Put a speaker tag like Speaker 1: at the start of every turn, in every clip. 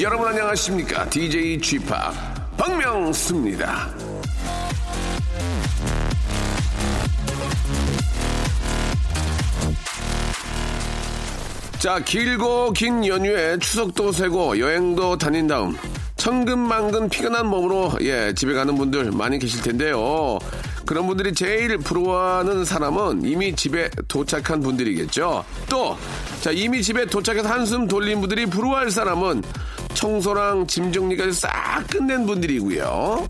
Speaker 1: 여러분 안녕하십니까 DJ Chip 박명수입니다. 자, 길고 긴 연휴에 추석도 세고 여행도 다닌 다음 천근만근 피곤한 몸으로 예, 집에 가는 분들 많이 계실 텐데요. 그런 분들이 제일 부러워하는 사람은 이미 집에 도착한 분들이겠죠. 또, 자, 이미 집에 도착해서 한숨 돌린 분들이 부러워할 사람은 청소랑 짐 정리까지 싹 끝낸 분들이고요.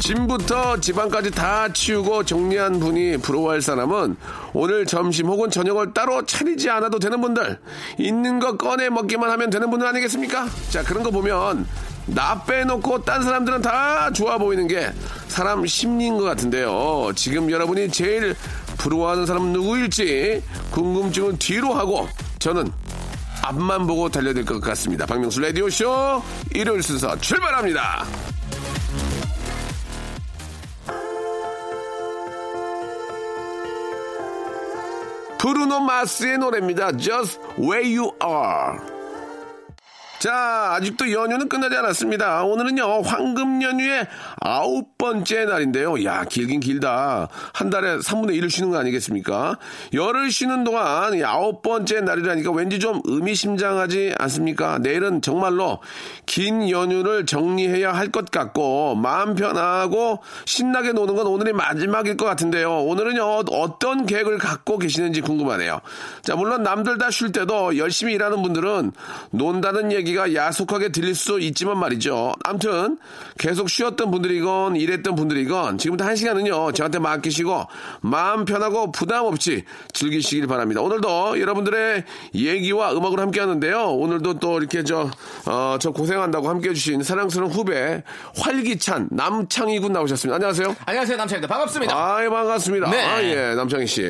Speaker 1: 짐부터 집안까지 다 치우고 정리한 분이 부러워할 사람은 오늘 점심 혹은 저녁을 따로 차리지 않아도 되는 분들 있는 거 꺼내 먹기만 하면 되는 분들 아니겠습니까? 자 그런 거 보면 나 빼놓고 딴 사람들은 다 좋아 보이는 게 사람 심리인 것 같은데요. 지금 여러분이 제일 부러워하는 사람은 누구일지 궁금증은 뒤로 하고 저는 앞만 보고 달려야 될 것 같습니다. 박명수 라디오쇼 일요일 순서 출발합니다. 브루노 마스의 노래입니다. Just Where You Are. 자, 아직도 연휴는 끝나지 않았습니다. 오늘은요, 황금 연휴의 아홉 번째 날인데요. 야, 길긴 길다. 한 달에 3분의 1을 쉬는 거 아니겠습니까? 열을 쉬는 동안 이 아홉 번째 날이라니까 왠지 좀 의미심장하지 않습니까? 내일은 정말로 긴 연휴를 정리해야 할 것 같고, 마음 편하고 신나게 노는 건 오늘이 마지막일 것 같은데요. 오늘은요, 어떤 계획을 갖고 계시는지 궁금하네요. 자, 물론 남들 다 쉴 때도 열심히 일하는 분들은 논다는 얘기 얘기가 야속하게 들릴 수 있지만 말이죠. 암튼 계속 쉬었던 분들이건 일했던 분들이건 지금부터 한 시간은요 저한테 맡기시고 마음 편하고 부담 없이 즐기시길 바랍니다. 오늘도 여러분들의 얘기와 음악으로 함께 하는데요. 오늘도 또 이렇게 저, 어, 저 고생한다고 함께 해주신 사랑스러운 후배 활기찬 남창희 군 나오셨습니다. 안녕하세요.
Speaker 2: 안녕하세요 남창입니다. 반갑습니다.
Speaker 1: 아, 반갑습니다.
Speaker 2: 네.
Speaker 1: 아, 예, 남창희 씨.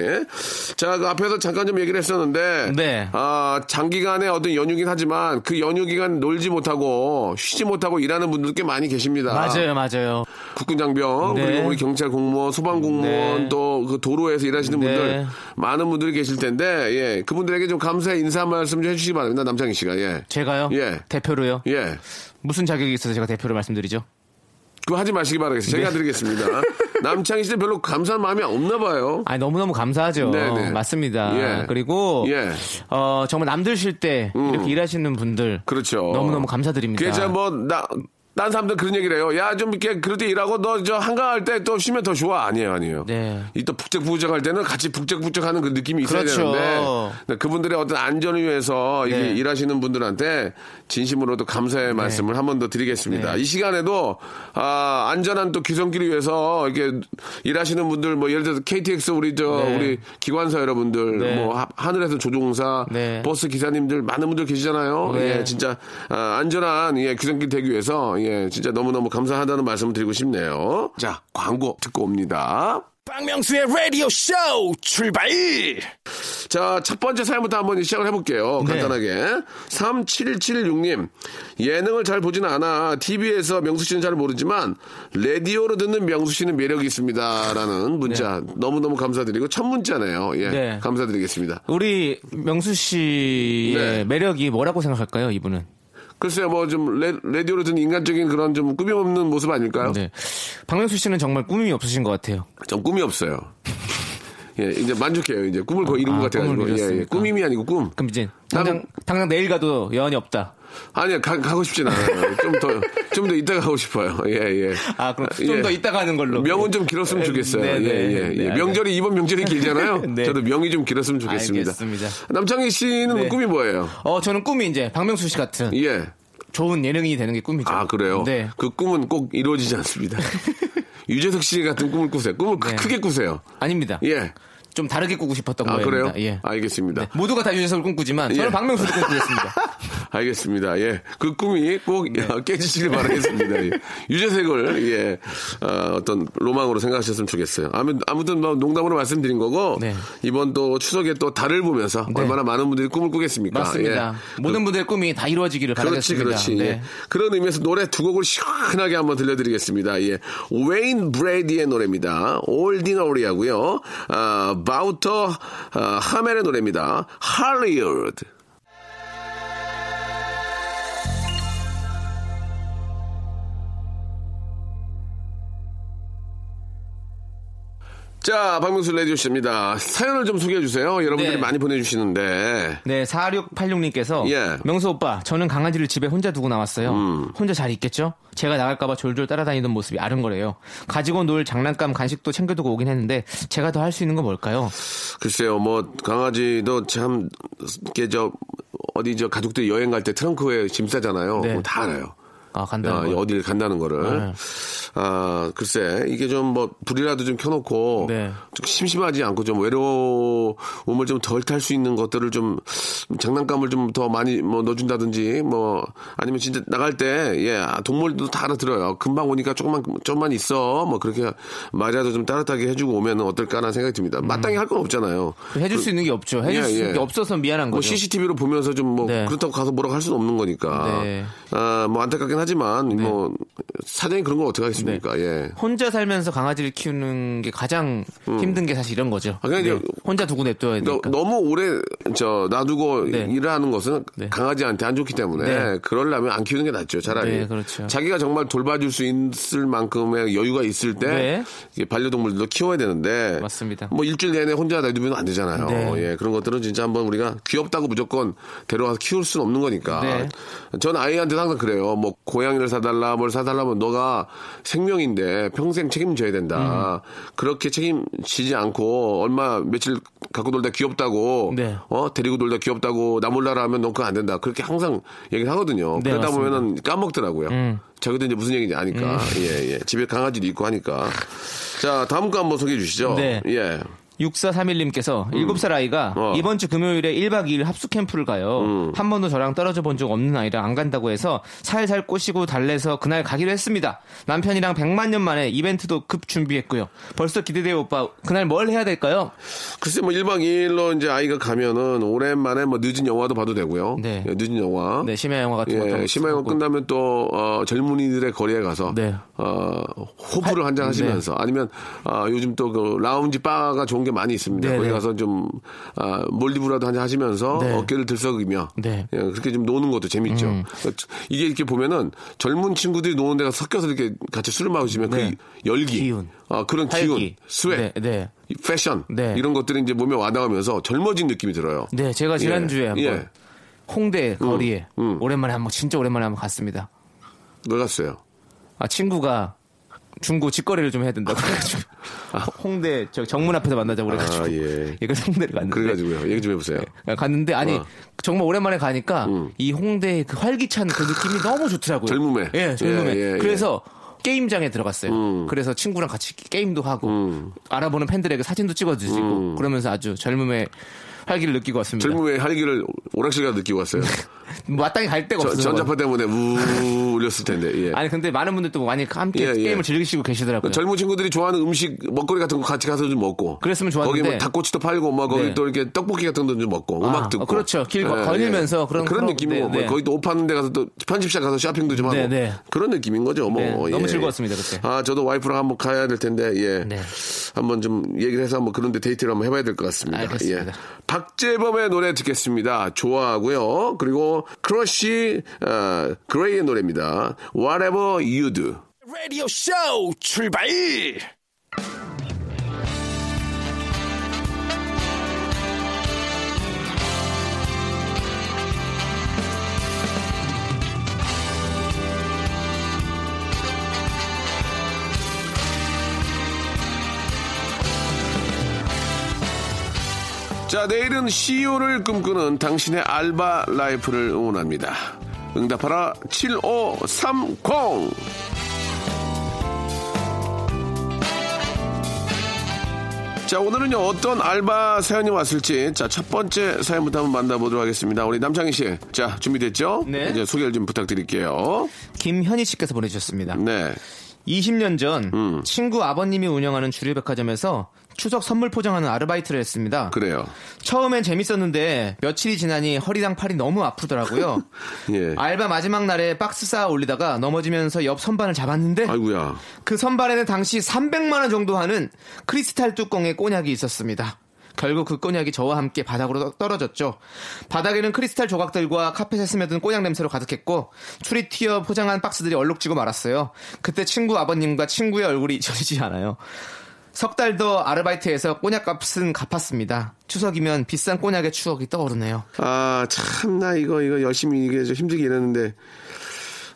Speaker 1: 자, 그 앞에서 잠깐 좀 얘기를 했었는데,
Speaker 2: 네.
Speaker 1: 아, 장기간의 어떤 연휴긴 하지만 그 연휴 기간 놀지 못하고 쉬지 못하고 일하는 분들 꽤 많이 계십니다.
Speaker 2: 맞아요, 맞아요.
Speaker 1: 국군 장병
Speaker 2: 네.
Speaker 1: 그리고 우리 경찰 공무원, 소방 공무원
Speaker 2: 네.
Speaker 1: 또그 도로에서 일하시는
Speaker 2: 네.
Speaker 1: 분들 많은 분들이 계실 텐데 예 그분들에게 좀 감사의 인사 한 말씀 좀 해주시기 바랍니다. 남창희 씨가 예.
Speaker 2: 제가요?
Speaker 1: 예.
Speaker 2: 대표로요?
Speaker 1: 예.
Speaker 2: 무슨 자격이 있어서 제가 대표로 말씀드리죠?
Speaker 1: 그거 하지 마시기 바라겠습니다. 제가
Speaker 2: 네.
Speaker 1: 드리겠습니다. 남창희 씨는 별로 감사한 마음이 없나 봐요.
Speaker 2: 아니 너무너무 감사하죠.
Speaker 1: 네네.
Speaker 2: 맞습니다.
Speaker 1: 예.
Speaker 2: 그리고
Speaker 1: 예. 음.
Speaker 2: 어, 정말 남들 쉴때 이렇게 일하시는 분들
Speaker 1: 그렇죠.
Speaker 2: 너무너무 감사드립니다.
Speaker 1: 그게 뭐 나 딴 사람들 그런 얘기를 해요. 야, 좀 이렇게 그럴 때 일하고 너 저 한가할 때 또 쉬면 더 좋아. 아니에요, 아니에요.
Speaker 2: 네.
Speaker 1: 이또 북적북적 할 때는 같이 북적북적 하는 그 느낌이 있어야
Speaker 2: 그렇죠.
Speaker 1: 되는데 그분들의 어떤 안전을 위해서
Speaker 2: 네.
Speaker 1: 일하시는 분들한테 진심으로도 감사의 말씀을 한 번 더 드리겠습니다.
Speaker 2: 네.
Speaker 1: 이 시간에도 아, 안전한 또 귀성길을 위해서 이렇게 일하시는 분들 뭐 예를 들어서 KTX 우리 저
Speaker 2: 네.
Speaker 1: 우리 기관사 여러분들
Speaker 2: 네.
Speaker 1: 뭐 하- 하늘에서 조종사
Speaker 2: 네.
Speaker 1: 버스 기사님들 많은 분들 계시잖아요.
Speaker 2: 네.
Speaker 1: 예, 진짜 아, 안전한 예, 귀성길 되기 위해서 예, 진짜 너무너무 감사하다는 말씀을 드리고 싶네요. 자, 광고 듣고 옵니다.
Speaker 3: 박명수의 라디오 쇼 출발!
Speaker 1: 자, 첫 번째 사연부터 한번 시작을 해볼게요.
Speaker 2: 네.
Speaker 1: 간단하게. 3776님. 예능을 잘 보지는 않아. TV에서 명수 씨는 잘 모르지만, 라디오로 듣는 명수 씨는 매력이 있습니다. 라는 문자. 너무너무 감사드리고, 첫 문자네요. 예.
Speaker 2: 네.
Speaker 1: 감사드리겠습니다.
Speaker 2: 우리 명수 씨의
Speaker 1: 네.
Speaker 2: 매력이 뭐라고 생각할까요, 이분은?
Speaker 1: 글쎄요, 뭐 좀, 레, 라디오로 듣는 인간적인 그런 좀 꾸밈 없는 모습 아닐까요?
Speaker 2: 네. 박명수 씨는 정말 꿈이 없으신 것 같아요.
Speaker 1: 좀 꿈이 없어요. 예, 이제 만족해요. 이제 꿈을 거의 이룬
Speaker 2: 아,
Speaker 1: 것 같아가지고. 예, 예. 꾸밈이 아니고 꿈.
Speaker 2: 그럼 이제 당장 당장 내일 가도 여한이 없다.
Speaker 1: 아니요, 가, 가고 싶진 않아요. 좀 더, 좀 더 이따 가고 싶어요. 예, 예.
Speaker 2: 아, 그럼 좀
Speaker 1: 예.
Speaker 2: 더 이따 가는 걸로.
Speaker 1: 명은 좀 길었으면 좋겠어요.
Speaker 2: 네, 네,
Speaker 1: 예, 예, 예.
Speaker 2: 네,
Speaker 1: 명절이 이번 명절이 길잖아요.
Speaker 2: 네.
Speaker 1: 저도 명이 좀 길었으면 좋겠습니다.
Speaker 2: 알겠습니다.
Speaker 1: 남창희 씨는
Speaker 2: 네.
Speaker 1: 꿈이 뭐예요?
Speaker 2: 어, 저는 꿈이 이제 박명수 씨 같은
Speaker 1: 예.
Speaker 2: 좋은 예능인이 되는 게 꿈이죠.
Speaker 1: 아, 그래요?
Speaker 2: 네.
Speaker 1: 그 꿈은 꼭 이루어지지 않습니다. 유재석 씨 같은 꿈을 꾸세요. 꿈을 크-
Speaker 2: 네.
Speaker 1: 크게 꾸세요.
Speaker 2: 아닙니다.
Speaker 1: 예.
Speaker 2: 좀 다르게 꾸고 싶었던
Speaker 1: 아,
Speaker 2: 거예요.
Speaker 1: 그래요?
Speaker 2: 예.
Speaker 1: 알겠습니다.
Speaker 2: 모두가 다 유재석을 꿈꾸지만 저는
Speaker 1: 예.
Speaker 2: 박명수를 꿈꾸겠습니다.
Speaker 1: 알겠습니다. 예. 그 꿈이 꼭 깨지시길 바라겠습니다. 예. 유재색을, 예, 어, 어떤 로망으로 생각하셨으면 좋겠어요. 아무, 아무튼 뭐 농담으로 말씀드린 거고,
Speaker 2: 네.
Speaker 1: 이번 또 추석에 또 달을 보면서
Speaker 2: 네.
Speaker 1: 얼마나 많은 분들이 꿈을 꾸겠습니까?
Speaker 2: 맞습니다.
Speaker 1: 예.
Speaker 2: 모든 분들의 꿈이 다 이루어지기를
Speaker 1: 그렇지,
Speaker 2: 바라겠습니다.
Speaker 1: 그렇지.
Speaker 2: 네.
Speaker 1: 예. 그런 의미에서 노래 두 곡을 시원하게 한번 들려드리겠습니다. 예. 웨인 브레디의 노래입니다. 올디너리 하고요. 아, 바우터 아, 하멜의 노래입니다. 할리우드. 자, 박명수 레디오씨입니다. 사연을 좀 소개해 주세요. 여러분들이
Speaker 2: 네.
Speaker 1: 많이 보내주시는데.
Speaker 2: 네, 4686님께서
Speaker 1: 예.
Speaker 2: 명수 오빠, 저는 강아지를 집에 혼자 두고 나왔어요.
Speaker 1: 음.
Speaker 2: 혼자 잘 있겠죠? 제가 나갈까봐 졸졸 따라다니던 모습이 아른거려요. 가지고 놀 장난감 간식도 챙겨두고 오긴 했는데 제가 더 할 수 있는 건 뭘까요?
Speaker 1: 글쎄요, 뭐 강아지도 참 이게 저 어디 저 가족들 여행 갈 때 트렁크에 짐 싸잖아요.
Speaker 2: 네.
Speaker 1: 다 알아요.
Speaker 2: 아, 간다는
Speaker 1: 아,
Speaker 2: 거.
Speaker 1: 어디를 간다는 거를.
Speaker 2: 네.
Speaker 1: 아, 글쎄, 이게 좀 뭐, 불이라도 좀 켜놓고,
Speaker 2: 네.
Speaker 1: 좀 심심하지 않고 좀 외로움을 좀 덜 탈 수 있는 것들을 좀, 장난감을 좀 더 많이 뭐 넣어준다든지, 뭐, 아니면 진짜 나갈 때, 예, 아, 동물도 다 알아들어요. 금방 오니까 조금만, 좀만 있어. 뭐, 그렇게 말이라도 좀 따뜻하게 해주고 오면 어떨까라는 생각이 듭니다. 마땅히 할 건 없잖아요.
Speaker 2: 해줄 수 있는 게 없죠. 해줄
Speaker 1: 예,
Speaker 2: 수 있는
Speaker 1: 예.
Speaker 2: 게 없어서 미안한
Speaker 1: 뭐
Speaker 2: 거죠.
Speaker 1: CCTV로 보면서 좀 뭐
Speaker 2: 네.
Speaker 1: 그렇다고 가서 뭐라고 할 수는 없는 거니까.
Speaker 2: 네.
Speaker 1: 아, 뭐 안타깝긴 하지 만뭐 사정이 그런 걸 어떻게 하겠습니까?
Speaker 2: 네.
Speaker 1: 예.
Speaker 2: 혼자 살면서 강아지를 키우는 게 가장 힘든 게 사실 이런 거죠.
Speaker 1: 아, 그냥 이제
Speaker 2: 혼자 두고 냅둬야
Speaker 1: 너,
Speaker 2: 되니까.
Speaker 1: 너무 오래 저 놔두고
Speaker 2: 네.
Speaker 1: 일을 하는 것은
Speaker 2: 네.
Speaker 1: 강아지한테 안 좋기 때문에
Speaker 2: 네.
Speaker 1: 그러려면 안 키우는 게 낫죠. 차라리
Speaker 2: 네, 그렇죠.
Speaker 1: 자기가 정말 돌봐줄 수 있을 만큼의 여유가 있을 때
Speaker 2: 네.
Speaker 1: 반려동물들도 키워야 되는데
Speaker 2: 맞습니다.
Speaker 1: 뭐 일주일 내내 혼자 놔두면 안 되잖아요.
Speaker 2: 네.
Speaker 1: 예, 그런 것들은 진짜 한번 우리가 귀엽다고 무조건 데려와서 키울 수는 없는 거니까.
Speaker 2: 네.
Speaker 1: 전 아이한테도 항상 그래요. 뭐 고양이를 사달라, 뭘 사달라 면 너가 생명인데 평생 책임져야 된다.
Speaker 2: 음.
Speaker 1: 그렇게 책임지지 않고 얼마 며칠 갖고 놀다 귀엽다고,
Speaker 2: 네.
Speaker 1: 어 데리고 놀다 귀엽다고 나 몰라라 하면 넌 그거 안 된다. 그렇게 항상 얘기를 하거든요.
Speaker 2: 네,
Speaker 1: 그러다
Speaker 2: 맞습니다. 음.
Speaker 1: 보면은 까먹더라고요. 자기도 이제 무슨 얘기인지 아니까. 예, 예. 집에 강아지도 있고 하니까. 자, 다음 거 한번 소개해 주시죠.
Speaker 2: 네.
Speaker 1: 예.
Speaker 2: 6431님께서 7살 아이가
Speaker 1: 어.
Speaker 2: 이번 주 금요일에 1박 2일 합숙 캠프를 가요.
Speaker 1: 음.
Speaker 2: 한 번도 저랑 떨어져 본 적 없는 아이랑 안 간다고 해서 살살 꼬시고 달래서 그날 가기로 했습니다. 남편이랑 100만 년 만에 이벤트도 급 준비했고요. 벌써 기대돼요, 오빠. 그날 뭘 해야 될까요?
Speaker 1: 글쎄 뭐 1박 2일로 이제 아이가 가면은 오랜만에 뭐 늦은 영화도 봐도 되고요.
Speaker 2: 네.
Speaker 1: 예, 늦은 영화.
Speaker 2: 네, 심야 영화 같은
Speaker 1: 예,
Speaker 2: 한번
Speaker 1: 심야 영화. 끝나면 또 어, 젊은이들의 거리에 가서
Speaker 2: 네.
Speaker 1: 어, 호프를 한 잔 하시면서 아니면 아, 요즘 또 그 라운지 바가 좋은 게 많이 있습니다.
Speaker 2: 네,
Speaker 1: 거기
Speaker 2: 네.
Speaker 1: 가서 좀 아, 몰디브라도 한 잔 하시면서
Speaker 2: 네.
Speaker 1: 어깨를 들썩이며
Speaker 2: 네.
Speaker 1: 예, 그렇게 좀 노는 것도 재밌죠.
Speaker 2: 음.
Speaker 1: 그러니까 이게 이렇게 보면은 젊은 친구들이 노는 데가 섞여서 이렇게 같이 술을 마시면
Speaker 2: 네.
Speaker 1: 그 열기,
Speaker 2: 기운.
Speaker 1: 아, 그런
Speaker 2: 활기.
Speaker 1: 기운, 스웨,
Speaker 2: 네, 네.
Speaker 1: 이 패션
Speaker 2: 네.
Speaker 1: 이런 것들이 이제 몸에 와닿으면서 젊어진 느낌이 들어요.
Speaker 2: 네, 제가 지난주에
Speaker 1: 예.
Speaker 2: 한번
Speaker 1: 예.
Speaker 2: 홍대 거리에
Speaker 1: 음.
Speaker 2: 오랜만에 한번 진짜 오랜만에 한번 갔습니다.
Speaker 1: 왜 갔어요?
Speaker 2: 아 친구가 중고 직거래를 좀 해야 된다고 그래가지고 홍대 저 정문 앞에서 만나자고 그래가지고
Speaker 1: 아, 예.
Speaker 2: 그래서 홍대를 갔는데
Speaker 1: 그래가지고요. 얘기 좀 해보세요.
Speaker 2: 네, 갔는데 아니
Speaker 1: 어. 음.
Speaker 2: 정말 오랜만에 가니까 이 홍대의 그 활기찬 그 느낌이 너무 좋더라고요.
Speaker 1: 젊음에.
Speaker 2: 예, 젊음에.
Speaker 1: 예, 예, 예.
Speaker 2: 그래서 게임장에 들어갔어요. 그래서 친구랑 같이 게임도 하고
Speaker 1: 음.
Speaker 2: 알아보는 팬들에게 사진도 찍어주시고 그러면서 아주 젊음의 활기를 느끼고 왔습니다.
Speaker 1: 젊음의 활기를 오락실 가서 느끼고 왔어요.
Speaker 2: 마땅히 갈 데가
Speaker 1: 저-
Speaker 2: 없어서.
Speaker 1: 전자파 때문에 우 울렸을 텐데. 예.
Speaker 2: 아니 근데 많은 분들도 많이 함께
Speaker 1: 예, 예.
Speaker 2: 게임을 즐기시고 계시더라고요.
Speaker 1: 젊은 친구들이 좋아하는 음식 먹거리 같은 거 같이 가서 좀 먹고
Speaker 2: 그랬으면 좋았는데.
Speaker 1: 거기 뭐 닭꼬치도 팔고 뭐 거기
Speaker 2: 네.
Speaker 1: 또 이렇게 떡볶이 같은 것도 좀 먹고
Speaker 2: 아,
Speaker 1: 음악 듣고
Speaker 2: 어, 그렇죠. 길 거- 거닐면서 그런-
Speaker 1: 그런
Speaker 2: 그런-
Speaker 1: 느낌이고
Speaker 2: 네,
Speaker 1: 뭐
Speaker 2: 네.
Speaker 1: 거기 또 옷 파는 데 가서 또 편집샵 가서 쇼핑도 좀 하고
Speaker 2: 네, 네.
Speaker 1: 그런 느낌인 거죠 뭐
Speaker 2: 네, 너무
Speaker 1: 예.
Speaker 2: 즐거웠습니다, 그때.
Speaker 1: 아 저도 와이프랑 한번 가야 될 텐데 예
Speaker 2: 네.
Speaker 1: 한번 좀 얘기를 해서 한번 그런데 데이트를 한번 해봐야 될 것 같습니다
Speaker 2: 알겠습니다.
Speaker 1: 예. 박재범의 노래 듣겠습니다. 좋아하고요. 그리고 크러쉬 어, 그레이의 노래입니다. Whatever You Do.
Speaker 3: 라디오 쇼 출발!
Speaker 1: 자, 내일은 CEO를 꿈꾸는 당신의 알바 라이프를 응원합니다. 응답하라 7530! 자, 오늘은요, 어떤 알바 사연이 왔을지, 자, 첫 번째 사연부터 한번 만나보도록 하겠습니다. 우리 남창희 씨. 자, 준비됐죠?
Speaker 2: 네.
Speaker 1: 이제 소개를 좀 부탁드릴게요.
Speaker 2: 김현희 씨께서 보내주셨습니다.
Speaker 1: 네.
Speaker 2: 20년 전 친구 아버님이 운영하는 주류백화점에서 추석 선물 포장하는 아르바이트를 했습니다.
Speaker 1: 그래요.
Speaker 2: 처음엔 재밌었는데 며칠이 지나니 허리랑 팔이 너무 아프더라고요.
Speaker 1: 예.
Speaker 2: 알바 마지막 날에 박스 쌓아 올리다가 넘어지면서 옆 선반을 잡았는데
Speaker 1: 아이고야.
Speaker 2: 그 선반에는 당시 300만 원 정도 하는 크리스탈 뚜껑의 꼬냑이 있었습니다. 결국 그 꼬냑이 저와 함께 바닥으로 떨어졌죠. 바닥에는 크리스탈 조각들과 카펫에 스며든 꼬냑 냄새로 가득했고 술이 튀어 포장한 박스들이 얼룩지고 말았어요. 그때 친구 아버님과 친구의 얼굴이 잊혀지지 않아요. 석 달 더 아르바이트해서 꼬냑 값은 갚았습니다. 추석이면 비싼 꼬냑의 추억이 떠오르네요.
Speaker 1: 아, 참나, 이거, 이거 열심히 이게 좀 힘들게 일했는데.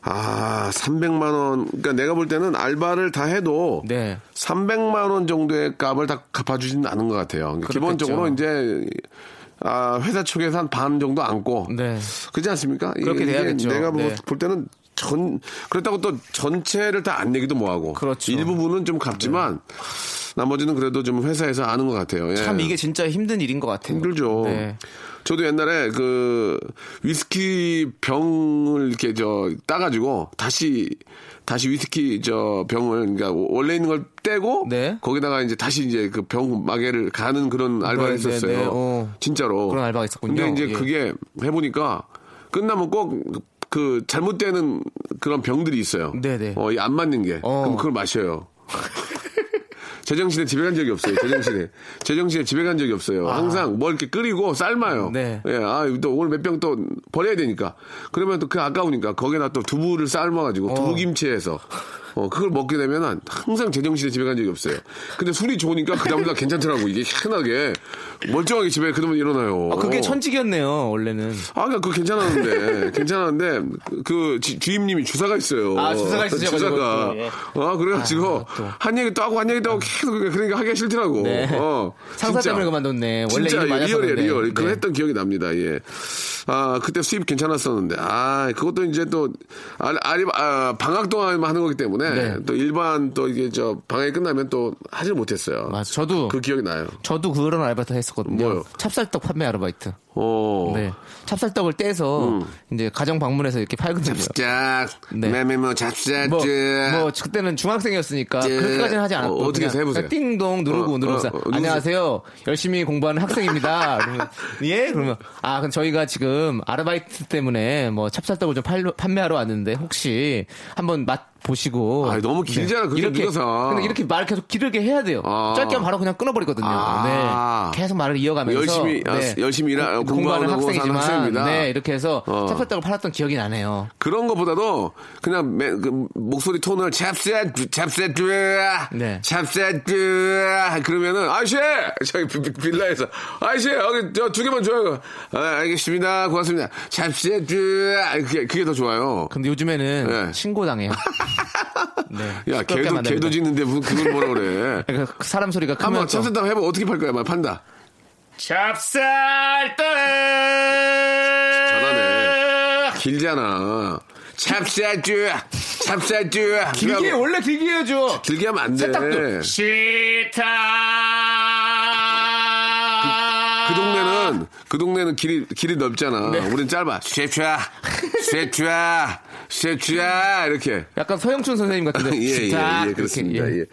Speaker 1: 아, 300만 원. 그러니까 내가 볼 때는 알바를 다 해도.
Speaker 2: 네.
Speaker 1: 300만 원 정도의 값을 다 갚아 주지는 않은 것 같아요. 그러니까 기본적으로 이제, 아, 회사 측에서 한 반 정도 안고.
Speaker 2: 네.
Speaker 1: 그렇지 않습니까? 그렇게
Speaker 2: 돼야겠죠.
Speaker 1: 내가 뭐
Speaker 2: 네.
Speaker 1: 볼 때는 전, 그렇다고 또 전체를 다 안 내기도 뭐하고.
Speaker 2: 그렇죠.
Speaker 1: 일부분은 좀 갚지만. 나머지는 그래도 좀 회사에서 아는 것 같아요. 예.
Speaker 2: 참 이게 진짜 힘든 일인 것 같아요.
Speaker 1: 힘들죠.
Speaker 2: 네.
Speaker 1: 저도 옛날에 그 위스키 병을 이렇게 저 따가지고 다시 다시 위스키 저 병을 그러니까 원래 있는 걸 떼고
Speaker 2: 네.
Speaker 1: 거기다가 이제 다시 이제 그 병 마개를 가는 그런 알바를
Speaker 2: 네, 네,
Speaker 1: 했었어요.
Speaker 2: 네. 어.
Speaker 1: 진짜로.
Speaker 2: 그런 알바가 있었군요.
Speaker 1: 근데 이제
Speaker 2: 예.
Speaker 1: 그게 해보니까 끝나면 꼭 그 잘못되는 그런 병들이 있어요.
Speaker 2: 네, 네.
Speaker 1: 어, 이안 맞는 게.
Speaker 2: 어.
Speaker 1: 그럼 그걸 마셔요. 제정신에 집에 간 적이 없어요. 제정신에. 제정신에 집에 간 적이 없어요. 항상 뭘 이렇게 끓이고 삶아요.
Speaker 2: 아. 네.
Speaker 1: 예, 아, 또 오늘 몇 병 또 버려야 되니까. 그러면 또 그 아까우니까 거기다 또 두부를 삶아가지고 두부김치해서 어, 그걸 먹게 되면 항상 제정신에 집에 간 적이 없어요. 근데 술이 좋으니까 그다음보다 괜찮더라고. 이게 희한하게 멀쩡하게 집에 그러면 일어나요.
Speaker 2: 아, 그게 천직이었네요, 원래는.
Speaker 1: 아, 그러니까 그거 괜찮았는데, 괜찮았는데, 그 지- 주임님이 주사가 있어요.
Speaker 2: 아, 주사가 있으셔가지고
Speaker 1: 주사가.
Speaker 2: 또, 예.
Speaker 1: 아, 그래가지고,
Speaker 2: 아, 또.
Speaker 1: 한 얘기 또 하고, 한 얘기 또 하고, 계속 그러니까 하기가 싫더라고.
Speaker 2: 네.
Speaker 1: 어.
Speaker 2: 상사
Speaker 1: 진짜.
Speaker 2: 때문에 그만뒀네. 원래
Speaker 1: 진짜 real이에요. real. 그거
Speaker 2: 네.
Speaker 1: 했던 기억이 납니다, 예. 아, 그때 수입 괜찮았었는데, 아, 그것도 이제 또, 아, 아, 방학 동안만 하는 거기 때문에,
Speaker 2: 네.
Speaker 1: 또 일반 또 이게 저, 방학이 끝나면 또 하질 못했어요.
Speaker 2: 맞아. 저도
Speaker 1: 그 기억이 나요.
Speaker 2: 저도 그런 알바이트 했었거든요.
Speaker 1: 뭐요?
Speaker 2: 찹쌀떡 판매 아르바이트.
Speaker 1: 어.
Speaker 2: 네. 찹쌀떡을 떼서
Speaker 1: 음.
Speaker 2: 이제 가정 방문해서 이렇게 팔거든요.
Speaker 1: 짝,
Speaker 2: 네.
Speaker 1: 매매뭐 잡사,
Speaker 2: 뭐,
Speaker 1: 쭉.
Speaker 2: 뭐 그때는 중학생이었으니까
Speaker 1: 네.
Speaker 2: 그렇게까지는 하지 않았고
Speaker 1: 어, 어떻게 해서 해보세요.
Speaker 2: 띵동 누르고
Speaker 1: 어,
Speaker 2: 누르면서
Speaker 1: 어, 어.
Speaker 2: 안녕하세요 열심히 공부하는 학생입니다 그러면 예 그러면 아 그럼 저희가 지금 아르바이트 때문에 뭐 찹쌀떡을 좀 팔, 판매하러 왔는데 혹시 한번 맛 보시고
Speaker 1: 아이, 너무 길잖아, 그게
Speaker 2: 이렇게
Speaker 1: 누가서.
Speaker 2: 근데 이렇게 말 계속 길게 해야 돼요
Speaker 1: 아.
Speaker 2: 짧게 하면 바로 그냥 끊어버리거든요
Speaker 1: 아.
Speaker 2: 네 계속 말을 이어가면서
Speaker 1: 열심히, 아,
Speaker 2: 네.
Speaker 1: 열심히 일하-
Speaker 2: 공-
Speaker 1: 공부하는
Speaker 2: 공부하는 학생이지만. 네 이렇게 해서
Speaker 1: 어.
Speaker 2: 찹쌀떡을 팔았던 기억이 나네요.
Speaker 1: 그런 것보다도 그냥 매- 그 목소리 톤을 찹쌀 찹쌀
Speaker 2: 네.
Speaker 1: 찹쌀 그러면은 아저씨! 저기 빌라에서. 아저씨 여기 저두 개만 줘요. 아, 알겠습니다. 고맙습니다. 찹쌀 그게 그게 더 좋아요.
Speaker 2: 근데 요즘에는
Speaker 1: 네.
Speaker 2: 신고 당해요. 네.
Speaker 1: 야 개도. 개도 무슨 그걸 뭐라 그래.
Speaker 2: 그러니까 그 사람 소리가 크면
Speaker 1: 한번
Speaker 2: 또
Speaker 1: 찹쌀당 해봐 어떻게 팔 거야? 막 판다
Speaker 2: 찹쌀떡!
Speaker 1: 잘하네. 길잖아. 찹쌀 찹쌀
Speaker 2: 길게 원래 길게 해야죠.
Speaker 1: 길게 하면 안돼.
Speaker 2: 세탁도. 시타!
Speaker 1: 그 동네는 그 동네는 길이 길이 넓잖아.
Speaker 2: 네.
Speaker 1: 우린 짧아. 쇠추야, 쇠추야, 쇠추야 이렇게.
Speaker 2: 약간 서영춘 선생님 같은데
Speaker 1: 예, 예, 예, 그렇습니다.
Speaker 2: 예.
Speaker 1: 예.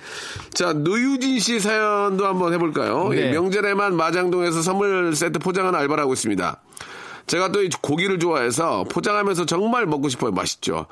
Speaker 1: 자, 노유진 씨 사연도 한번 해볼까요?
Speaker 2: 네.
Speaker 1: 예, 명절에만 마장동에서 선물 세트 포장하는 알바를 하고 있습니다. 제가 또 이 고기를 좋아해서 포장하면서 정말 먹고 싶어요. 맛있죠.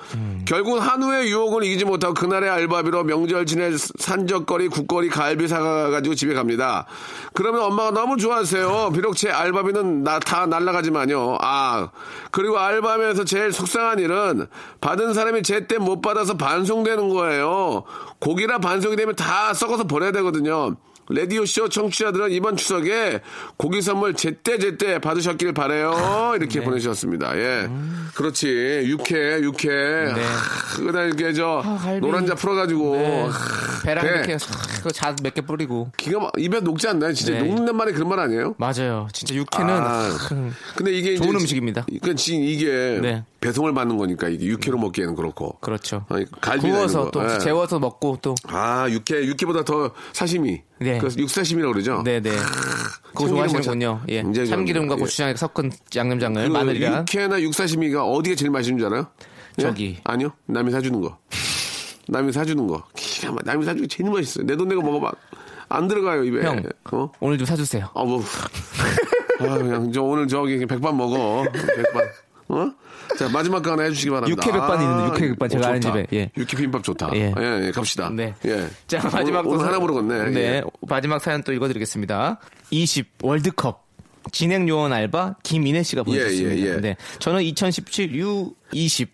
Speaker 1: 결국 한우의 유혹을 이기지 못하고 그날의 알바비로 명절 지낼 산적거리, 국거리, 갈비 사가가지고 집에 갑니다. 그러면 엄마가 너무 좋아하세요. 비록 제 알바비는 나, 다 날라가지만요. 아, 그리고 알바하면서 제일 속상한 일은 받은 사람이 제때 못 받아서 반송되는 거예요. 고기라 반송이 되면 다 썩어서 버려야 되거든요. 라디오쇼 청취자들은 이번 추석에 고기 선물 제때제때 받으셨길 바래요 이렇게 보내주셨습니다. 예. 그렇지. 육회, 육회. 하, 그날 이렇게 저,
Speaker 2: 아.
Speaker 1: 노란자 풀어가지고.
Speaker 2: 네.
Speaker 1: 하,
Speaker 2: 배랑
Speaker 1: 배.
Speaker 2: 이렇게 자몇 개 뿌리고
Speaker 1: 기가 막, 입에 녹지 않나요? 진짜
Speaker 2: 네.
Speaker 1: 녹는단 말이 그런 말 아니에요?
Speaker 2: 맞아요 진짜 육회는
Speaker 1: 아,
Speaker 2: 크,
Speaker 1: 근데 이게
Speaker 2: 좋은
Speaker 1: 이제
Speaker 2: 음식입니다.
Speaker 1: 그러니까 지금 이게
Speaker 2: 네.
Speaker 1: 배송을 받는 거니까 이게 육회로 먹기에는 그렇고.
Speaker 2: 그렇죠.
Speaker 1: 아니, 갈비나
Speaker 2: 구워서. 또
Speaker 1: 예.
Speaker 2: 재워서 먹고 또
Speaker 1: 아, 육회, 육회보다 더 사시미.
Speaker 2: 네.
Speaker 1: 그래서 육사시미라고 그러죠?
Speaker 2: 네네. 그거
Speaker 1: 참기름
Speaker 2: 좋아하시는군요. 예. 참기름과.
Speaker 1: 예.
Speaker 2: 고추장에 섞은 양념장을
Speaker 1: 그
Speaker 2: 마늘이랑
Speaker 1: 육회나 육사시미가 어디가 제일 맛있는 줄 알아요? 예?
Speaker 2: 저기.
Speaker 1: 아니요. 남이 사주는 거. 남이 사주는 거. 기가 막 남이 사주는 게 제일 맛있어요. 내 돈 내고 먹어봐. 안 들어가요, 입에.
Speaker 2: 형
Speaker 1: 어?
Speaker 2: 오늘 좀 사주세요.
Speaker 1: 아, 뭐. 아, 그냥 저 오늘 저기 백반 먹어. 백반. 어? 자, 마지막 거 하나 해주시기 바랍니다.
Speaker 2: 육회 백반이 있는데, 육회 백반 제가
Speaker 1: 오,
Speaker 2: 아는. 집에, 예.
Speaker 1: 육회 비빔밥 좋다.
Speaker 2: 예.
Speaker 1: 예, 예, 갑시다.
Speaker 2: 네.
Speaker 1: 예.
Speaker 2: 자 마지막
Speaker 1: 오늘, 오늘
Speaker 2: 또
Speaker 1: 하나
Speaker 2: 사-
Speaker 1: 모르겠네.
Speaker 2: 네.
Speaker 1: 예.
Speaker 2: 마지막 사연 또 읽어드리겠습니다. 20 월드컵 진행 요원 알바 김인혜 씨가 보내주셨습니다.
Speaker 1: 예, 예.
Speaker 2: 네. 저는 2017 U20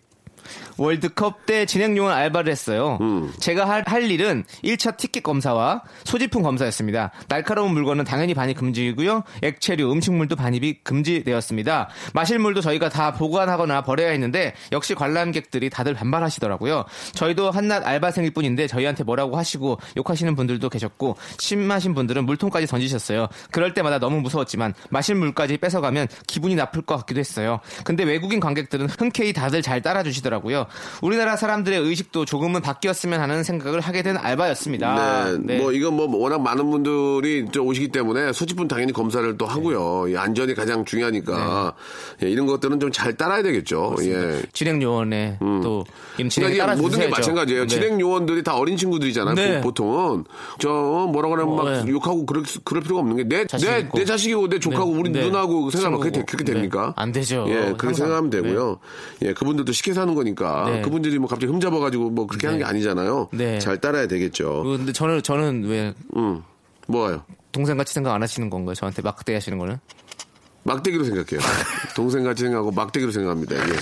Speaker 2: 월드컵 때 진행 요원 알바를 했어요.
Speaker 1: 음.
Speaker 2: 제가 할, 할 일은 1차 티켓 검사와 소지품 검사였습니다. 날카로운 물건은 당연히 반입 금지이고요. 액체류, 음식물도 반입이 금지되었습니다. 마실 물도 저희가 다 보관하거나 버려야 했는데 역시 관람객들이 다들 반발하시더라고요. 저희도 한낱 알바생일 뿐인데 저희한테 뭐라고 하시고 욕하시는 분들도 계셨고 심하신 분들은 물통까지 던지셨어요. 그럴 때마다 너무 무서웠지만 마실 물까지 뺏어가면 기분이 나쁠 것 같기도 했어요. 근데 외국인 관객들은 흔쾌히 다들 잘 따라주시더라고요. 우리나라 사람들의 의식도 조금은 바뀌었으면 하는 생각을 하게 된 알바였습니다.
Speaker 1: 네, 뭐 이건 뭐 워낙 많은 분들이 저 오시기 때문에 소지품 당연히 검사를 또 하고요. 이 안전이 가장 중요하니까 예, 이런 것들은 좀 잘 따라야 되겠죠. 예.
Speaker 2: 진행 요원에 또 이런 진행
Speaker 1: 그러니까
Speaker 2: 따라
Speaker 1: 모든 게. 마찬가지예요.
Speaker 2: 네.
Speaker 1: 진행 요원들이 다 어린 친구들이잖아요.
Speaker 2: 네.
Speaker 1: 보- 보통은 저 뭐라 그러면 막
Speaker 2: 어, 네.
Speaker 1: 욕하고 그럴, 그럴 필요가 없는 게 내 내. 내 자식이고 내 조카고
Speaker 2: 네.
Speaker 1: 우리
Speaker 2: 네.
Speaker 1: 누나고 생각하면 그게. 그렇게
Speaker 2: 네.
Speaker 1: 됩니까?
Speaker 2: 안 되죠.
Speaker 1: 예, 그렇게
Speaker 2: 항상.
Speaker 1: 생각하면 되고요. 예, 그분들도 시켜 사는 거니까
Speaker 2: 네.
Speaker 1: 그분들이 뭐 갑자기 흠잡아가지고 뭐 그렇게 하는 게 아니잖아요.
Speaker 2: 네.
Speaker 1: 잘 따라야 되겠죠.
Speaker 2: 근데 저는 저는 왜
Speaker 1: 음, 뭐요?
Speaker 2: 동생 같이 생각 안 하시는 건가요? 저한테 막대 하시는 거는?
Speaker 1: 막대기로 생각해요. 동생 같이 생각하고 막대기로 생각합니다. 이게.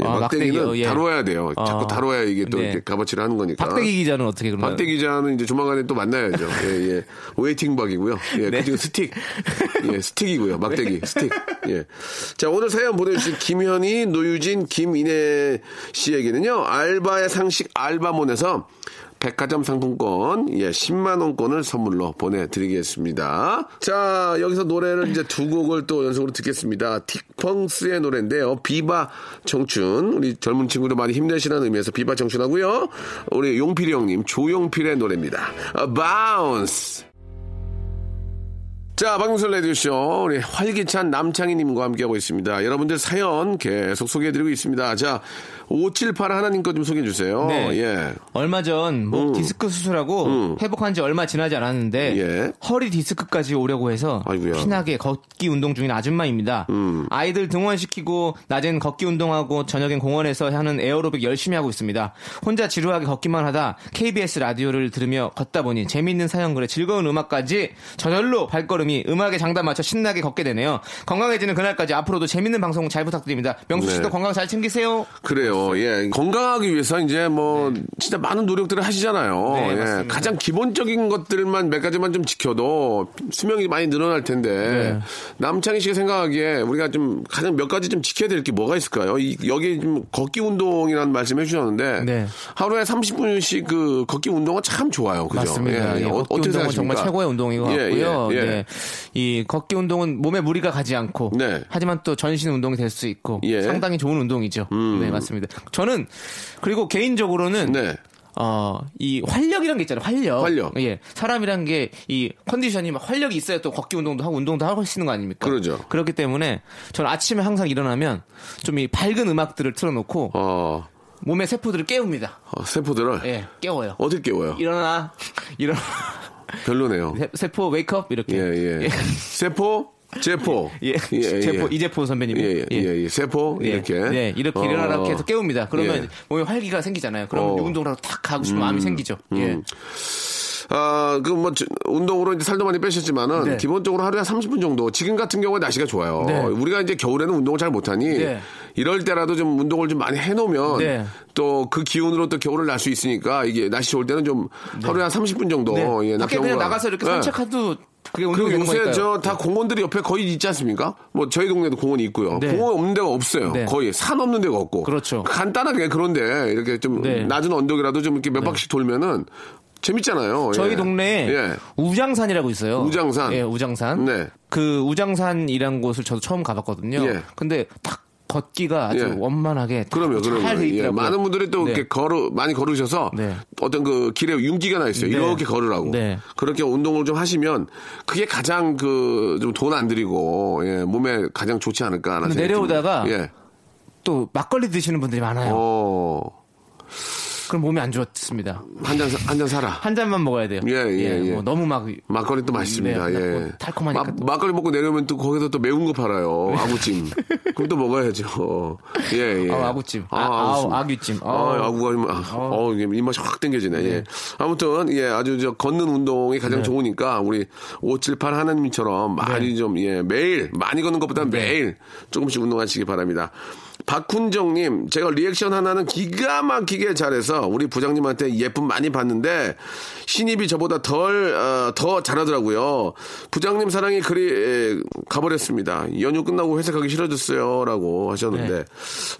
Speaker 1: 예,
Speaker 2: 아,
Speaker 1: 막대기는
Speaker 2: 막대기요, 예.
Speaker 1: 다뤄야 돼요. 자꾸
Speaker 2: 아,
Speaker 1: 다뤄야 이게 또
Speaker 2: 네.
Speaker 1: 이렇게 값어치를 하는 거니까.
Speaker 2: 박대기 기자는 어떻게 그러나요?
Speaker 1: 박대 기자는 이제 조만간에 또 만나야죠. 예, 예. waiting 박이고요. 예,
Speaker 2: 네.
Speaker 1: 그리고 스틱. 예, 스틱이고요. 막대기, 스틱. 예. 자, 오늘 사연 보내주신 김현희, 노유진, 김인혜 씨에게는요, 알바의 상식 알바몬에서 백화점 상품권, 예, 10만원권을 선물로 보내드리겠습니다. 자, 여기서 노래를 이제 두 곡을 또 연속으로 듣겠습니다. 딕펑스의 노래인데요. Viva 청춘. 우리 젊은 친구들 많이 힘내시라는 의미에서 Viva 청춘 하고요. 우리 용필이 형님, 조용필의 노래입니다. 아, Bounce. 자, 박명수 라디오쇼. 우리 활기찬 남창희님과 함께하고 있습니다. 여러분들 사연 계속 소개해드리고 있습니다. 자, 578 하나님 거 좀 소개해 주세요.
Speaker 2: 네.
Speaker 1: 예.
Speaker 2: 얼마 전 목 디스크 수술하고 회복한 지 얼마 지나지 않았는데
Speaker 1: 음. 예.
Speaker 2: 허리 디스크까지 오려고 해서
Speaker 1: 아이고야. 음.
Speaker 2: 피나게 걷기 운동 중인 아줌마입니다. 아이들 등원시키고 낮엔 걷기 운동하고 저녁엔 공원에서 하는 에어로빅 열심히 하고 있습니다. 혼자 지루하게 걷기만 하다 KBS 라디오를 들으며 걷다 보니 재미있는 사연글에 즐거운 음악까지 저절로 발걸음이 음악에 장단 맞춰 신나게 걷게 되네요. 건강해지는 그날까지 앞으로도 재밌는 방송 잘 부탁드립니다. 명수 씨도
Speaker 1: 네.
Speaker 2: 건강 잘 챙기세요.
Speaker 1: 그래요. 예. 건강하기 위해서 이제 뭐 진짜 많은 노력들을 하시잖아요.
Speaker 2: 네,
Speaker 1: 예.
Speaker 2: 맞습니다.
Speaker 1: 가장 기본적인 것들만 몇 가지만 좀 지켜도 수명이 많이 늘어날 텐데
Speaker 2: 네.
Speaker 1: 남창희 씨가 생각하기에 우리가 좀 가장 몇 가지 좀 지켜야 될 게 뭐가 있을까요? 이- 여기 좀 걷기 운동이라는 말씀 해 주셨는데
Speaker 2: 네.
Speaker 1: 하루에 30분씩 그 걷기 운동은 참 좋아요. 그죠?
Speaker 2: 맞습니다.
Speaker 1: 예.
Speaker 2: 예,
Speaker 1: 어,
Speaker 2: 걷기 운동은
Speaker 1: 생각하십니까?
Speaker 2: 정말 최고의 운동인 것
Speaker 1: 예,
Speaker 2: 같고요.
Speaker 1: 예, 예.
Speaker 2: 네. 이 걷기 운동은 몸에 무리가 가지 않고
Speaker 1: 네.
Speaker 2: 하지만 또 전신 운동이 될 수 있고
Speaker 1: 예. 음.
Speaker 2: 상당히 좋은 운동이죠. 네, 맞습니다. 저는 그리고 개인적으로는
Speaker 1: 네.
Speaker 2: 어, 이 활력이란 게 있잖아요. 활력.
Speaker 1: 활력.
Speaker 2: 예. 사람이란 게 이 컨디션이 막 활력이 있어야 또 걷기 운동도 하고 운동도 하고 수 있는 거 아닙니까?
Speaker 1: 그러죠.
Speaker 2: 그렇기 때문에 저는 아침에 항상 일어나면 좀 이 밝은 음악들을 틀어놓고
Speaker 1: 어,
Speaker 2: 몸의 세포들을 깨웁니다.
Speaker 1: 어, 세포들을
Speaker 2: 예, 깨워요.
Speaker 1: 어떻게 깨워요?
Speaker 2: 일어나, 일어나.
Speaker 1: 별로네요.
Speaker 2: 세- 세포 웨이크업 이렇게.
Speaker 1: 예, 예. 세포, 제포.
Speaker 2: 예. 제포 이제포 선배님이.
Speaker 1: 예, 예, 예, 예. 세포,
Speaker 2: 예.
Speaker 1: 이렇게.
Speaker 2: 네, 이렇게
Speaker 1: 어.
Speaker 2: 일어나게 해서 깨웁니다. 그러면
Speaker 1: 예.
Speaker 2: 몸에 활기가 생기잖아요. 그러면
Speaker 1: 어. 음.
Speaker 2: 운동을 하러 탁 가고 싶은 마음이 생기죠. 예.
Speaker 1: 아, 그 뭐, 저- 운동으로 이제 살도 많이 빼셨지만은,
Speaker 2: 네.
Speaker 1: 기본적으로 하루에 30분 정도, 지금 같은 경우에 날씨가 좋아요.
Speaker 2: 네.
Speaker 1: 우리가 이제 겨울에는 운동을 잘 못하니,
Speaker 2: 네.
Speaker 1: 이럴 때라도 좀 운동을 좀 많이 해놓으면,
Speaker 2: 네.
Speaker 1: 또그 기운으로 또 겨울을 날 수 있으니까, 이게 날씨 좋을 때는 좀 하루에 한 30분 정도,
Speaker 2: 네.
Speaker 1: 예,
Speaker 2: 밖에 그냥 나가서 이렇게
Speaker 1: 예.
Speaker 2: 산책해도 그게
Speaker 1: 그리고 요새. 저 다 공원들이 옆에 거의 있지 않습니까? 뭐 저희 동네도 공원이 있고요.
Speaker 2: 네.
Speaker 1: 공원 없는 데가 없어요.
Speaker 2: 네.
Speaker 1: 거의 산 없는 데가 없고.
Speaker 2: 그렇죠.
Speaker 1: 간단하게 그런데 이렇게 좀
Speaker 2: 네.
Speaker 1: 낮은 언덕이라도 좀 이렇게 몇 바퀴씩 돌면은 재밌잖아요.
Speaker 2: 저희
Speaker 1: 예.
Speaker 2: 동네에
Speaker 1: 예.
Speaker 2: 우장산이라고 있어요.
Speaker 1: 우장산.
Speaker 2: 예, 우장산.
Speaker 1: 네.
Speaker 2: 그 우장산이란 곳을 저도 처음 가봤거든요.
Speaker 1: 예.
Speaker 2: 근데 딱 걷기가 아주 예. 원만하게
Speaker 1: 그러면
Speaker 2: 잘
Speaker 1: 그러면
Speaker 2: 돼
Speaker 1: 예. 많은 분들이 또
Speaker 2: 네.
Speaker 1: 이렇게 걸어 많이 걸으셔서
Speaker 2: 네.
Speaker 1: 어떤 그 길에 윤기가 나 있어요.
Speaker 2: 네.
Speaker 1: 이렇게 걸으라고.
Speaker 2: 네.
Speaker 1: 그렇게 운동을 좀 하시면 그게 가장 그 좀 돈 안 들이고 예, 몸에 가장 좋지 않을까 하는
Speaker 2: 내려오다가.
Speaker 1: 예.
Speaker 2: 또 막걸리 드시는 분들이 많아요.
Speaker 1: 어.
Speaker 2: 그럼 몸이 안 좋습니다.
Speaker 1: 한 잔 한 잔 사라.
Speaker 2: 한 잔만 먹어야 돼요.
Speaker 1: 예, 예, 예.
Speaker 2: 뭐 너무 막
Speaker 1: 막걸리 또 맛있습니다.
Speaker 2: 네,
Speaker 1: 예.
Speaker 2: 뭐 달콤하니까
Speaker 1: 마-
Speaker 2: 또.
Speaker 1: 막걸리 먹고 내려오면 또 거기서 또 매운 거 팔아요. 아구찜. 그럼 또 먹어야죠. 예, 예.
Speaker 2: 아, 아구찜. 아, 아귀찜.
Speaker 1: 아,
Speaker 2: 아우.
Speaker 1: 아구가 아, 어, 입맛이 확 땡겨지네. 예. 아무튼 예, 아주 저 걷는 운동이
Speaker 2: 네.
Speaker 1: 가장 좋으니까 우리 578 하나님처럼 많이 좀 예, 매일 많이 걷는 것보다는
Speaker 2: 네.
Speaker 1: 매일 조금씩 운동하시기 바랍니다. 박훈정님, 제가 리액션 하나는 기가 막히게 잘해서 우리 부장님한테 예쁨 많이 받는데 신입이 저보다 덜, 어, 더 잘하더라고요. 부장님 사랑이 그리 에, 가버렸습니다. 연휴 끝나고 회사 가기 싫어졌어요. 라고 하셨는데
Speaker 2: 네.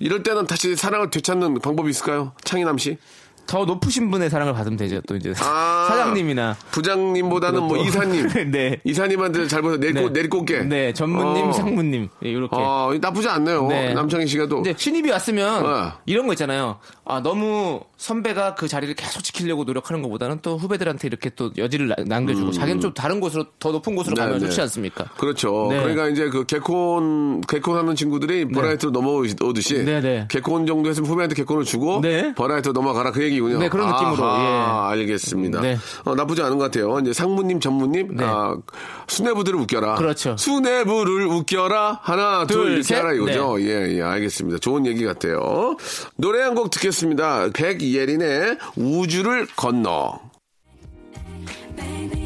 Speaker 1: 이럴 때는 다시 사랑을 되찾는 방법이 있을까요? 창희남 씨?
Speaker 2: 더 높으신 분의 사랑을 받으면 되죠. 또 이제
Speaker 1: 아.
Speaker 2: 사장님이나
Speaker 1: 부장님보다는 뭐. 이사님.
Speaker 2: 네.
Speaker 1: 이사님한테 잘 보서 내리고, 내리꽂게.
Speaker 2: 네, 전무님,
Speaker 1: 어.
Speaker 2: 상무님 예, 이렇게.
Speaker 1: 어, 나쁘지 않네요.
Speaker 2: 네.
Speaker 1: 남창희 씨가 또.
Speaker 2: 신입이 왔으면
Speaker 1: 어.
Speaker 2: 이런 거 있잖아요. 아 너무 선배가 그 자리를 계속 지키려고 노력하는 것보다는 또 후배들한테 이렇게 또 여지를 나- 남겨주고 자기는 좀 다른 곳으로 더 높은 곳으로
Speaker 1: 네,
Speaker 2: 가면
Speaker 1: 네.
Speaker 2: 좋지 않습니까?
Speaker 1: 그렇죠.
Speaker 2: 네.
Speaker 1: 그러니까 이제 그 개콘 개콘 하는 친구들이 버라이트로 넘어오듯이
Speaker 2: 네, 네.
Speaker 1: 개콘 정도 했으면 후배한테 개콘을 주고
Speaker 2: 네.
Speaker 1: 버라이트로 넘어가라 그 얘기 군요.
Speaker 2: 네, 그런 느낌으로,
Speaker 1: 아하, 알겠습니다.
Speaker 2: 네.
Speaker 1: 어, 나쁘지 않은 것 같아요. 이제 상무님, 전무님,
Speaker 2: 네.
Speaker 1: 아, 수뇌부들을 웃겨라.
Speaker 2: 그렇죠.
Speaker 1: 수뇌부를 웃겨라. 하나, 둘,
Speaker 2: 둘,
Speaker 1: 이렇게
Speaker 2: 셋.
Speaker 1: 하라 이거죠. 예, 예, 알겠습니다. 좋은 얘기 같아요. 노래 한 곡 듣겠습니다. 백예린의 우주를 건너.
Speaker 4: Baby,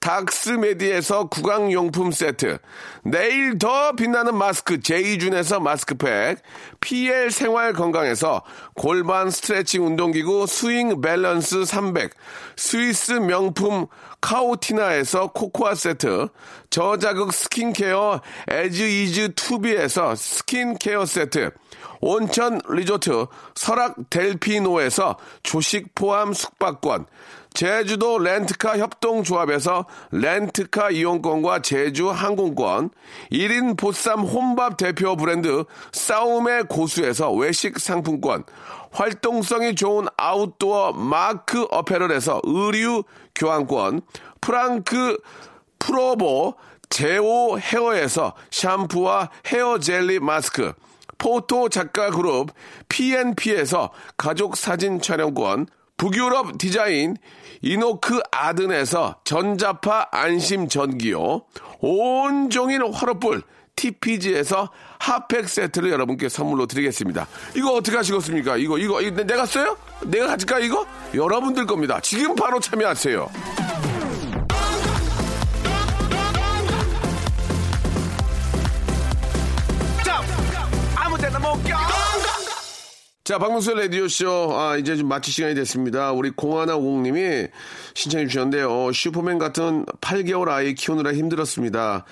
Speaker 1: 닥스메디에서 구강용품 세트 내일 더 빛나는 마스크 제이준에서 마스크팩 PL 생활 건강에서 골반 스트레칭 운동기구 스윙 밸런스 300 스위스 명품 카오티나에서 코코아 세트 저자극 스킨케어 에즈 이즈 투비에서 스킨케어 세트 온천 리조트 설악 델피노에서 조식 포함 숙박권 제주도 렌트카 협동조합에서 렌트카 이용권과 제주 항공권 1인 보쌈 혼밥 대표 브랜드 싸움의 고수에서 외식 상품권 활동성이 좋은 아웃도어 마크 어페럴에서 의류 교환권 프랑크 프로보 제오 헤어에서 샴푸와 헤어 젤리 마스크 포토 작가 그룹 PNP에서 가족 사진 촬영권 북유럽 디자인 이노크 아든에서 전자파 안심 전기요 온종일 화로불 TPG에서 핫팩 세트를 여러분께 선물로 드리겠습니다. 이거 어떻게 하시겠습니까? 이거, 이거, 이거 내가 써요? 내가 가질까, 이거? 여러분들 겁니다. 지금 바로 참여하세요. 자, 박명수 라디오쇼, 아, 이제 좀 마칠 시간이 됐습니다. 우리 공하나 오공님이 신청해 주셨는데요. 슈퍼맨 같은 8개월 아이 키우느라 힘들었습니다.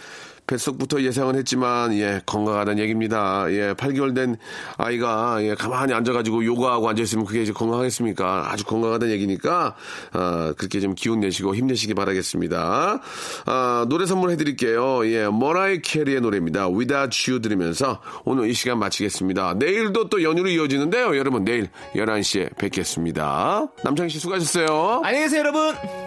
Speaker 1: 뱃속부터 예상은 했지만, 예, 건강하다는 얘기입니다. 예, 8개월 된 아이가, 예, 가만히 앉아가지고 요가하고 앉아있으면 그게 이제 건강하겠습니까? 아주 건강하다는 얘기니까, 아, 그렇게 좀 기운 내시고 힘내시기 바라겠습니다. 아, 노래 선물 해드릴게요. 예, 머라이 캐리의 노래입니다. Without You 들으면서 오늘 이 시간 마치겠습니다. 내일도 또 연휴로 이어지는데요. 여러분, 내일 11시에 뵙겠습니다. 남창희 씨 수고하셨어요.
Speaker 2: 안녕히 계세요, 여러분.